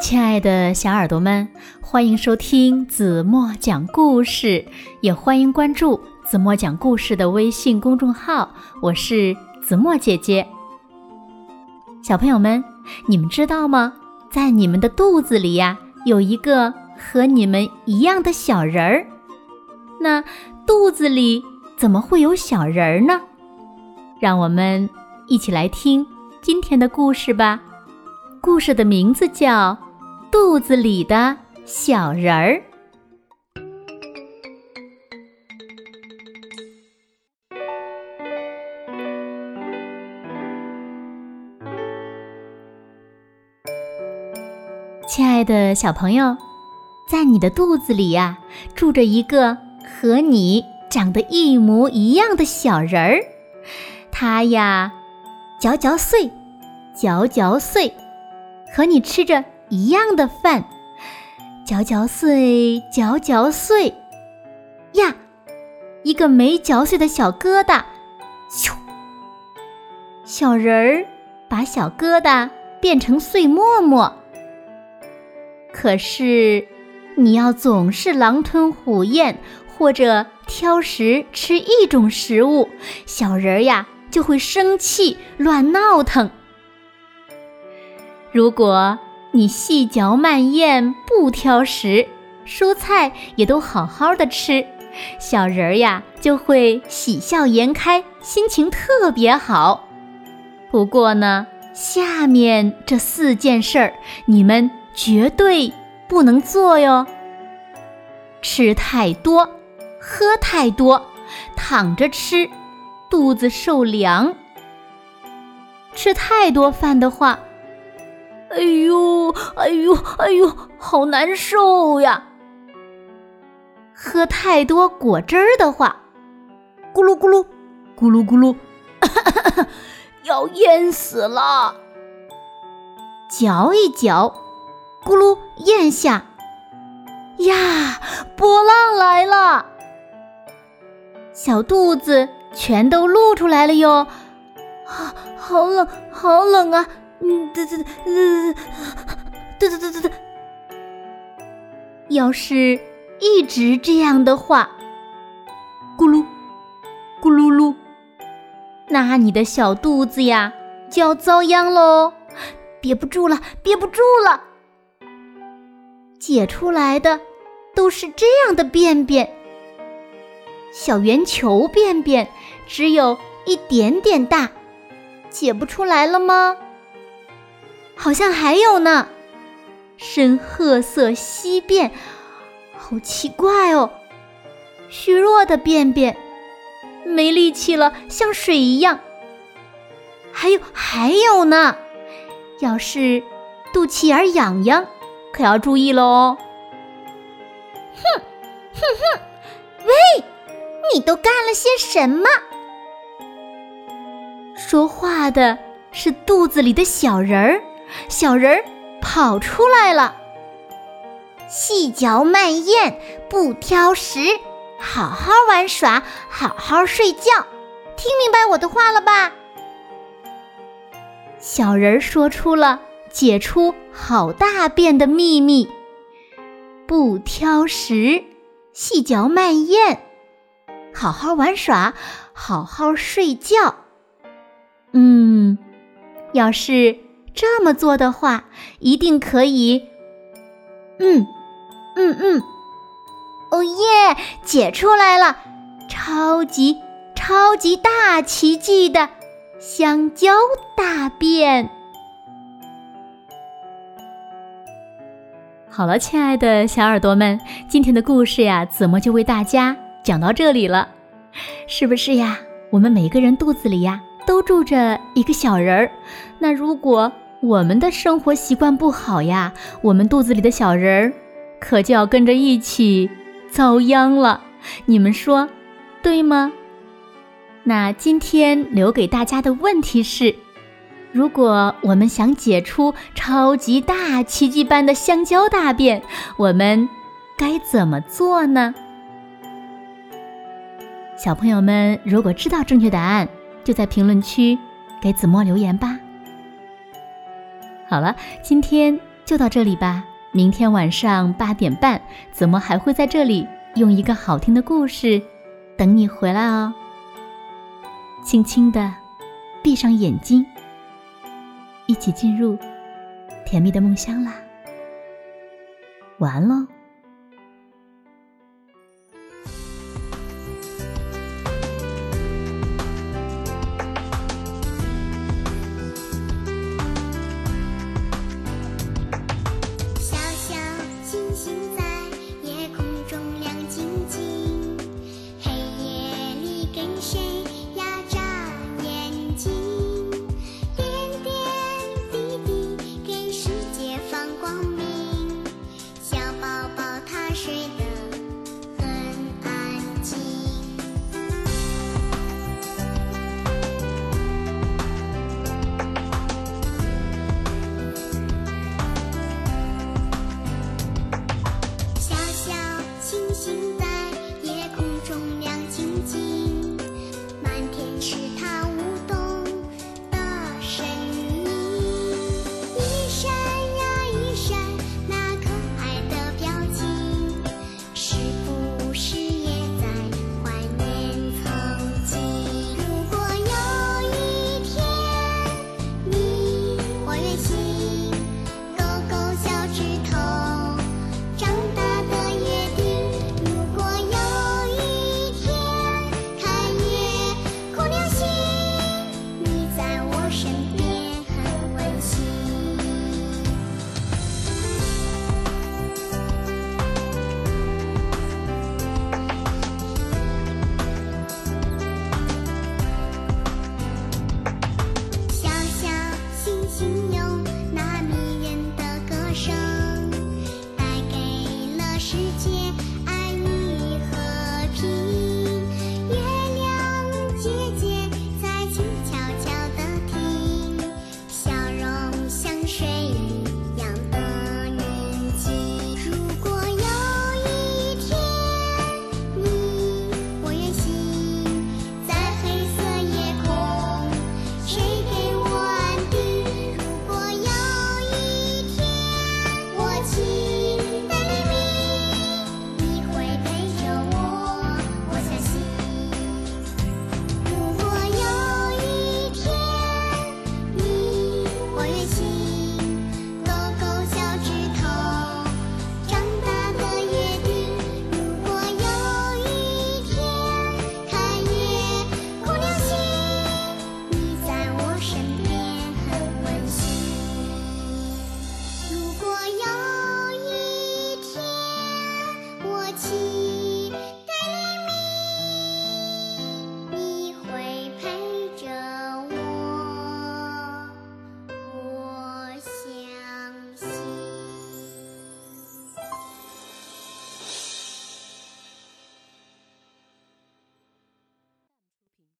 亲爱的小耳朵们，欢迎收听子墨讲故事，也欢迎关注子墨讲故事的微信公众号。我是子墨姐姐。小朋友们，你们知道吗？在你们的肚子里呀，有一个和你们一样的小人儿。那肚子里怎么会有小人儿呢？让我们一起来听今天的故事吧。故事的名字叫。肚子里的小人儿。亲爱的小朋友，在你的肚子里呀，住着一个和你长得一模一样的小人儿。他呀，嚼嚼碎，嚼嚼碎，和你吃着。一样的饭，嚼嚼碎，嚼嚼碎，呀，一个没嚼碎的小疙瘩，咻！小人儿把小疙瘩变成碎沫沫。可是，你要总是狼吞虎咽，或者挑食吃一种食物，小人儿呀就会生气，乱闹腾。如果。你细嚼慢咽，不挑食，蔬菜也都好好的吃，小人儿呀就会喜笑颜开，心情特别好。不过呢，下面这四件事儿你们绝对不能做哟：吃太多，喝太多，躺着吃，肚子受凉。吃太多饭的话。哎呦，哎呦，哎呦，好难受呀！喝太多果汁儿的话，咕噜咕噜，咕噜咕噜，要淹死了。嚼一嚼，咕噜咽下。呀，波浪来了，小肚子全都露出来了哟！啊，好冷，好冷啊！嗯，对对对，对对对对对。要是一直这样的话，咕噜咕噜噜，那你的小肚子呀就要遭殃喽，憋不住了，憋不住了。解出来的都是这样的便便，小圆球便便，只有一点点大，解不出来了吗？好像还有呢，深褐色稀便，好奇怪哦！虚弱的便便，没力气了，像水一样。还有还有呢，要是肚脐眼痒痒，可要注意喽！哼哼哼，喂，你都干了些什么？说话的是肚子里的小人儿。小人儿跑出来了，细嚼慢咽，不挑食，好好玩耍，好好睡觉，听明白我的话了吧？小人儿说出了解出好大便的秘密：不挑食，细嚼慢咽，好好玩耍，好好睡觉。嗯，要是。这么做的话，一定可以。嗯，嗯嗯，哦耶，解出来了！超级超级大奇迹的香蕉大便。好了，亲爱的小耳朵们，今天的故事呀，子墨就为大家讲到这里了，是不是呀？我们每个人肚子里呀，都住着一个小人儿。那如果我们的生活习惯不好呀，我们肚子里的小人儿可就要跟着一起遭殃了。你们说对吗？那今天留给大家的问题是：如果我们想解出超级大奇迹般的香蕉大便，我们该怎么做呢？小朋友们，如果知道正确答案，就在评论区给子墨留言吧。好了，今天就到这里吧。明天晚上八点半，子墨还会在这里用一个好听的故事等你回来哦。轻轻的闭上眼睛，一起进入甜蜜的梦乡啦。晚安喽。